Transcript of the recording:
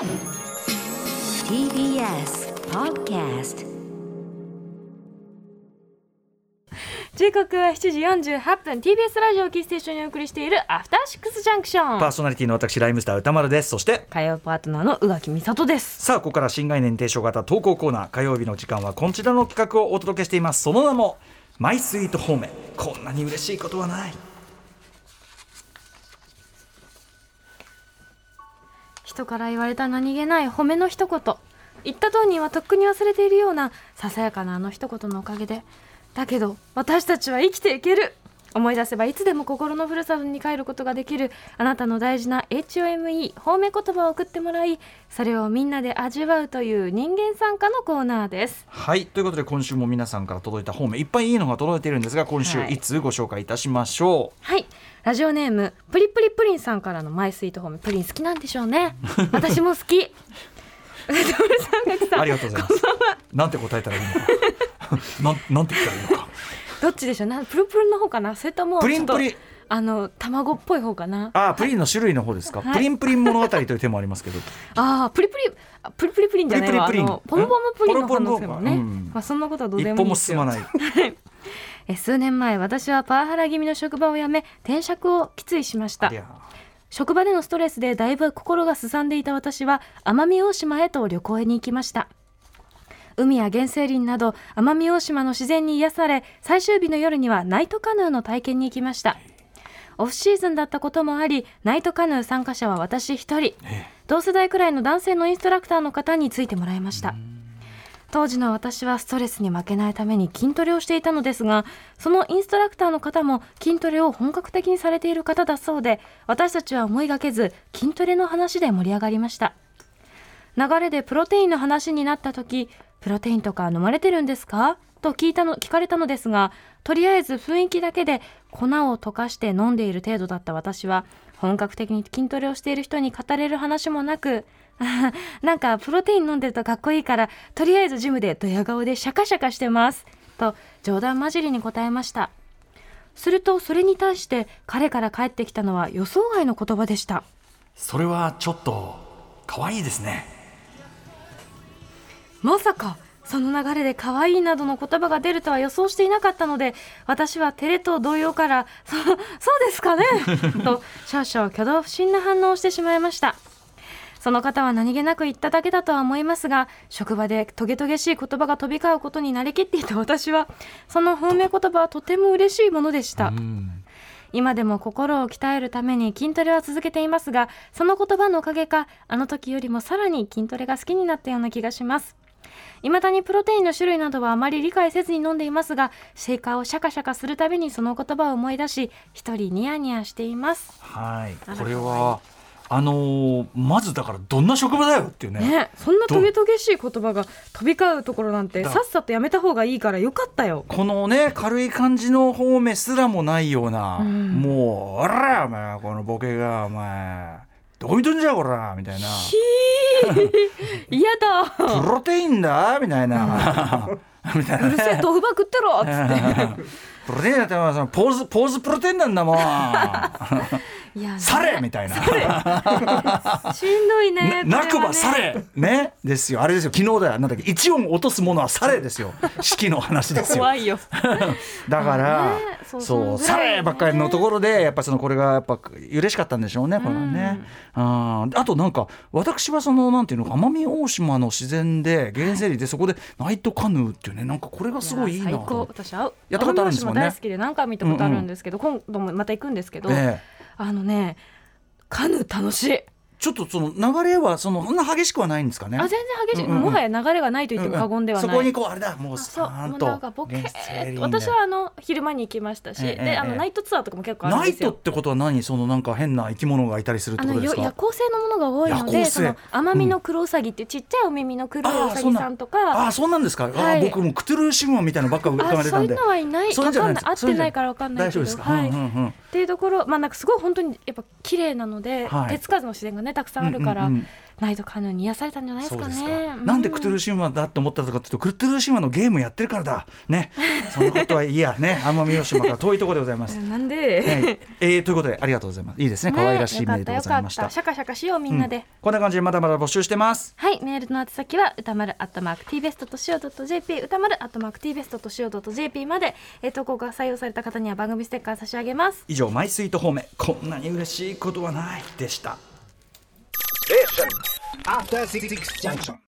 TBS Podcast 時刻は7時48分。TBS ラジオキーステーションにお送りしているアフターシックスジャンクションパーソナリティの私ライムスター歌丸です。そして火曜パートナーの宇垣美里です。さあここから新概念提唱型投稿コーナー。火曜日の時間はこちらの企画をお届けしています。その名もマイスイートホームこんなに嬉しいことはない人から言われた何気ない褒めの一言。言った当人はとっくに忘れているようなささやかなあの一言のおかげで。だけど私たちは生きていける。思い出せばいつでも心のふるさとに帰ることができるあなたの大事な HOME 褒め言葉を送ってもらいそれをみんなで味わうという人間参加のコーナーです。はい。ということで今週も皆さんから届いたホームいっぱいいいのが届いているんですが今週はい。いつご紹介いたしましょはい。ラジオネームプリプリプリンさんからのマイスイートホームプリン好きなんでしょうね。私も好き。う、ありがとうございます。なんて答えたらいいのか。なんなんて言ったらいいのかどっちでしょう？なプルプルの方かな？それともプリンプリン。あの卵っぽい方かな？あプリンの種類の方ですか、はい。プリンプリン物語という手もありますけど。ああプリプリあプリプリプリンじゃないわ。プリプリプリン。ポムポムプリンのポムポム可能性もね、うんまあそんなことはどうで一歩ももいいですよ。進まない。え数年前私はパワハラ気味の職場を辞め転職を決意しました。職場でのストレスでだいぶ心がすさんでいた私は奄美大島へと旅行へに行きました海や原生林など奄美大島の自然に癒され最終日の夜にはナイトカヌーの体験に行きました。オフシーズンだったこともありナイトカヌー参加者は私一人。同世代くらいの男性のインストラクターの方についてもらいました。当時の私はストレスに負けないために筋トレをしていたのですがそのインストラクターの方も筋トレを本格的にされている方だそうで私たちは思いがけず筋トレの話で盛り上がりました流れでプロテインの話になった時プロテインとか飲まれてるんですか？と聞いたの聞かれたのですがとりあえず雰囲気だけで粉を溶かして飲んでいる程度だった私は本格的に筋トレをしている人に語れる話もなく なんかプロテイン飲んでるとかっこいいからとりあえずジムでドヤ顔でシャカシャカしてますと冗談交じりに答えました。するとそれに対して彼から返ってきたのは予想外の言葉でした。それはちょっと可愛いですね。まさかその流れで可愛いなどの言葉が出るとは予想していなかったので私は照れと動揺から「そそうですかね」と少々挙動不審な反応をしてしまいました。その方は何気なく言っただけだとは思いますが職場でトゲトゲしい言葉が飛び交うことになりきっていた私はその褒め言葉はとても嬉しいものでした。今でも心を鍛えるために筋トレは続けていますがその言葉のおかげかあの時よりもさらに筋トレが好きになったような気がします未だにプロテインの種類などはあまり理解せずに飲んでいますがシェイカーをシャカシャカするたびにその言葉を思い出し一人ニヤニヤしています。はい。これはあのーまずだからどんな職場だよっていうね。ねそんなトゲトゲしい言葉が飛び交うところなんてださっさとやめた方がいいからよかったよ。このね軽い感じの方面すらもないような、うん。もう「あらお前このボケがお前どこ見とんじゃこら」みたいな。嫌だ「プロテインだ」みたいな、みたいな。うるせえね豆腐ば食ってろっつって プロテインだってそのポーズポーズプロテインなんだもん。いやされみたいな。しんどいねななくばされ。ね。ですよ。あれですよ。昨日だよ。なんだっけ。一音落とすものはされですよ。式の話ですよ。怖いよ。だから、ね。そうさればっかりのところでやっぱそのこれがやっぱ嬉しかったんでしょうねこれはね、ああとなんか私はそのなんていうのか奄美大島の自然で原生林でそこでナイトカヌーっていうねなんかこれがすごいいいなやと最高。私あやったことあるんですもんね大好きで何回も見たことあるんですけど、今度もまた行くんですけど、ええ。あのねカヌー楽しいちょっとその流れはそのそんな激しくはないんですかね？あ全然激しい、うんうんうん。もはや流れがないと言っても過言ではない、そこにこうあれだもうちあそう。もうゃんとなんかボケーと。私はあの昼間に行きましたし、ええええであのナイトツアーとかも結構あるんナイですよ。トってことは何？そのなんか変な生き物がいたりするってことですか？夜行性のものが多いのでその奄美の黒ウサギっていうちっちゃいお耳の黒いウサギさんとか。ああそうなんですか、あはい。あ僕もクトゥルー神話みたいなのばっか浮かあそういうべてたんでのはいない。そうい。うんじゃわかないです。んない合ってないからわかんないけど。大丈夫ですか、はい、うんうんうんっていうところまあなんかすごい本当にやっぱ綺麗なので、はい。手つかずの自然がねたくさんあるから、うんうんうんナイトカヌーに癒されたんじゃないですかねか。なんでクトゥルー神話だって思ったのかっていうと、クトゥルー神話のゲームやってるからだ。ね。そのことはいいや、ね。奄美大島から遠いところでございます。なんで、はいえーということでありがとうございます。いいですね。可愛らしいメールでございました。よかったよかったシャカシャカしようみんなで、こんな感じでまだまだ募集してます。はい、メールの宛先は歌丸アットマーク t ベストとしお .jp 歌丸アットマーク t ベストとしお .jp まで、えー投稿が採用された方には番組ステッカー差し上げます。以上マイスイート方面こんなに嬉しいことはないでした。After Six Junction.